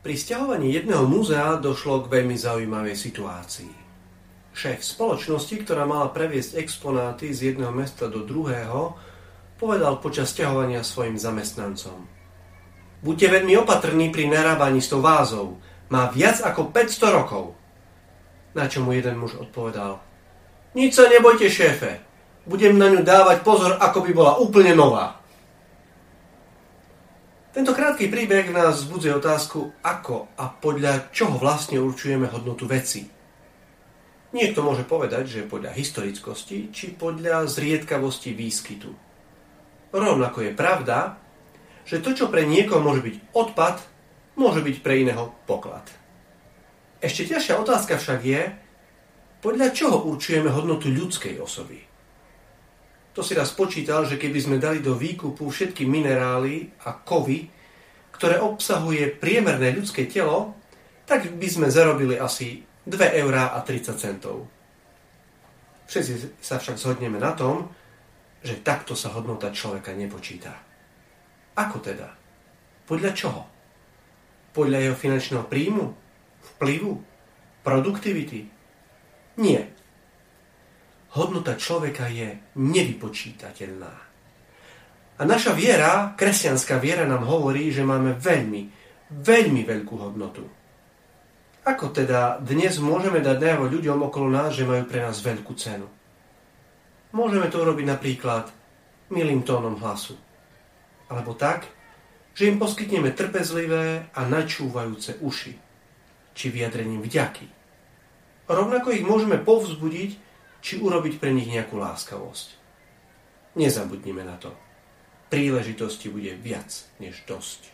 Pri stiahovaní jedného múzea došlo k veľmi zaujímavej situácii. Šéf spoločnosti, ktorá mala previesť exponáty z jedného mesta do druhého, povedal počas stiahovania svojim zamestnancom. Buďte veľmi opatrní pri narábaní s tou vázou. Má viac ako 500 rokov. Na čo mu jeden muž odpovedal. Nič sa nebojte, šéfe. Budem na ňu dávať pozor, ako by bola úplne nová. Tento krátky príbeh nás vzbudzuje otázku, ako a podľa čoho vlastne určujeme hodnotu veci. Niekto môže povedať, že podľa historickosti či podľa zriedkavosti výskytu. Rovnako je pravda, že to, čo pre niekoho môže byť odpad, môže byť pre iného poklad. Ešte ťažšia otázka však je, podľa čoho určujeme hodnotu ľudskej osoby. To si raz počítal, že keby sme dali do výkupu všetky minerály a kovy, ktoré obsahuje priemerné ľudské telo, tak by sme zarobili asi 2 eurá a 30 centov. Všetci sa však zhodneme na tom, že takto sa hodnota človeka nepočíta. Ako teda? Podľa čoho? Podľa jeho finančného príjmu? Vplyvu? Produktivity? Nie hodnota človeka je nevypočítateľná. A naša viera, kresťanská viera nám hovorí, že máme veľmi, veľmi veľkú hodnotu. Ako teda dnes môžeme dať najavo ľuďom okolo nás, že majú pre nás veľkú cenu? Môžeme to urobiť napríklad milým tónom hlasu. Alebo tak, že im poskytneme trpezlivé a načúvajúce uši, či vyjadrením vďaky. Rovnako ich môžeme povzbudiť, či urobiť pre nich nejakú láskavosť. Nezabudnime na to. Príležitosti bude viac než dosť.